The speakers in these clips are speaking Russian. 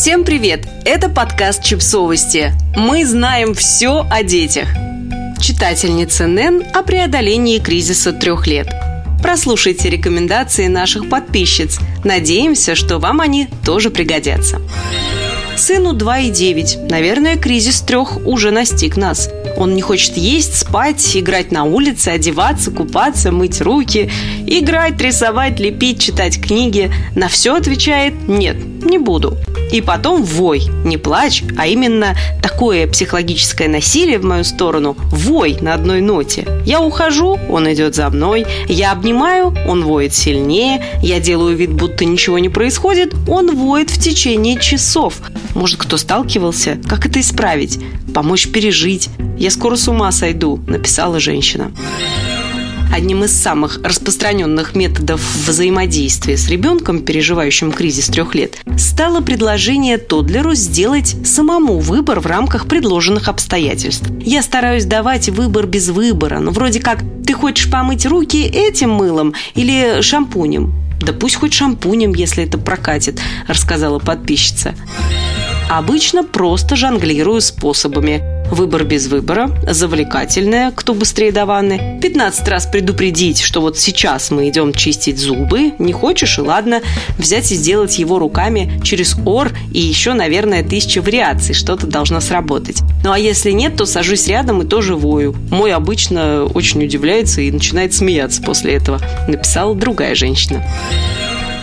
Всем привет! Это подкаст «Чипсовости». Мы знаем все о детях. Читательница Нэн о преодолении кризиса трех лет. Прослушайте рекомендации наших подписчиц. Надеемся, что вам они тоже пригодятся. Сыну 2,9. Наверное, кризис трех уже настиг нас. Он не хочет есть, спать, играть на улице, одеваться, купаться, мыть руки, играть, рисовать, лепить, читать книги. На все отвечает «нет, не буду». И потом вой. Не плачь, а именно такое психологическое насилие в мою сторону. Вой на одной ноте. Я ухожу, он идет за мной. Я обнимаю, он воет сильнее. Я делаю вид, будто ничего не происходит. Он воет в течение часов. Может, кто сталкивался? Как это исправить? Помочь пережить? Я скоро с ума сойду, написала женщина. Одним из самых распространенных методов взаимодействия с ребенком, переживающим кризис трех лет, стало предложение Тодлеру сделать самому выбор в рамках предложенных обстоятельств. Я стараюсь давать выбор без выбора, ну вроде как «ты хочешь помыть руки этим мылом или шампунем?» «Да пусть хоть шампунем, если это прокатит», – рассказала подписчица. Обычно просто жонглирую способами. Выбор без выбора, завлекательное, кто быстрее до ванны, 15 раз предупредить, что вот сейчас мы идем чистить зубы, не хочешь и ладно, взять и сделать его руками через ор и еще, наверное, тысяча вариаций, что-то должно сработать. Ну а если нет, то сажусь рядом и тоже вою. Мой обычно очень удивляется и начинает смеяться после этого, написала другая женщина.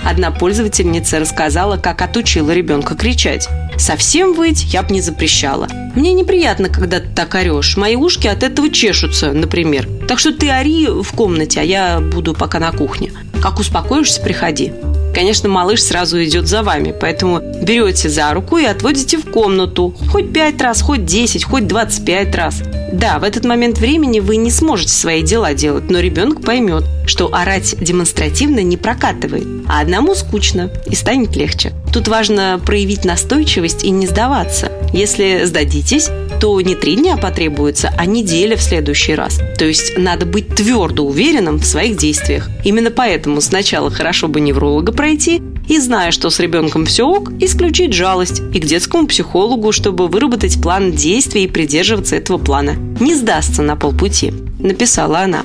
Одна пользовательница рассказала, как отучила ребенка кричать. Совсем выть я бы не запрещала. Мне неприятно, когда ты так орешь. Мои ушки от этого чешутся, например. Так что ты ори в комнате, а я буду пока на кухне. Как успокоишься, приходи. Конечно, малыш сразу идет за вами, поэтому берете за руку и отводите в комнату. Хоть пять раз, хоть десять, хоть двадцать пять раз. Да, в этот момент времени вы не сможете свои дела делать, но ребенок поймет, что орать демонстративно не прокатывает, а одному скучно и станет легче. Тут важно проявить настойчивость и не сдаваться. Если сдадитесь, то не три дня потребуется, а неделя в следующий раз. То есть надо быть твердо уверенным в своих действиях. Именно поэтому сначала хорошо бы невролога пройти, и, зная, что с ребенком все ок, исключить жалость и к детскому психологу, чтобы выработать план действий и придерживаться этого плана. Не сдастся на полпути, написала она.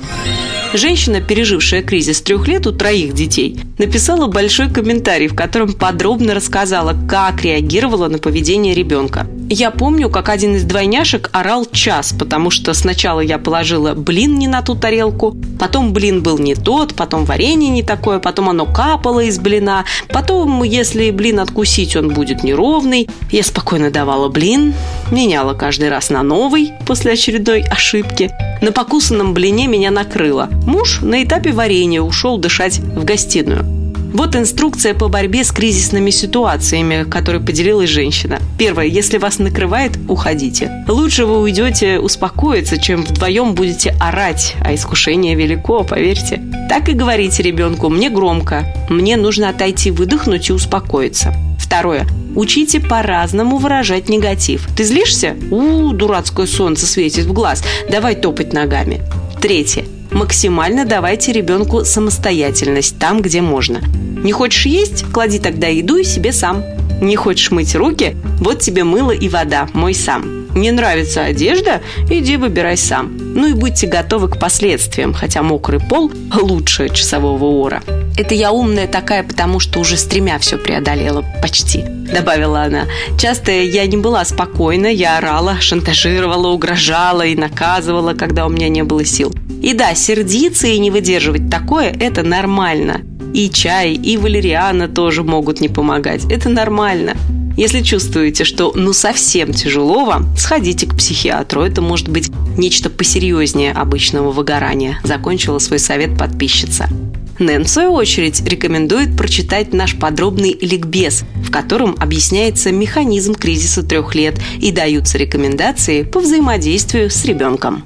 Женщина, пережившая кризис трех лет у троих детей, написала большой комментарий, в котором подробно рассказала, как реагировала на поведение ребенка. Я помню, как один из двойняшек орал час, потому что сначала я положила блин не на ту тарелку, потом блин был не тот, потом варенье не такое, потом оно капало из блина, потом, если блин откусить, он будет неровный. Я спокойно давала блин, меняла каждый раз на новый после очередной ошибки. На покусанном блине меня накрыло. Муж на этапе варенья ушел дышать в гостиную. Вот инструкция по борьбе с кризисными ситуациями, которой поделилась женщина. Первое. Если вас накрывает, уходите. Лучше вы уйдете успокоиться, чем вдвоем будете орать, а искушение велико, поверьте. Так и говорите ребенку «мне громко», «мне нужно отойти, выдохнуть и успокоиться». Второе. Учите по-разному выражать негатив. Ты злишься? У, дурацкое солнце светит в глаз. Давай топать ногами. Третье. Максимально давайте ребенку самостоятельность там, где можно. Не хочешь есть? Клади тогда еду и себе сам. Не хочешь мыть руки? Вот тебе мыло и вода, мой сам. Не нравится одежда? Иди выбирай сам. Ну и будьте готовы к последствиям, хотя мокрый пол лучше часового ора. Это я умная такая, потому что уже с тремя все преодолела. Почти, добавила она. Часто я не была спокойна, я орала, шантажировала, угрожала и наказывала, когда у меня не было сил. И да, сердиться и не выдерживать такое – это нормально. И чай, и валериана тоже могут не помогать. Это нормально. Если чувствуете, что ну совсем тяжело вам, сходите к психиатру. Это может быть нечто посерьезнее обычного выгорания. Закончила свой совет подписчица. Нэн, в свою очередь, рекомендует прочитать наш подробный ликбез, в котором объясняется механизм кризиса трех лет и даются рекомендации по взаимодействию с ребенком.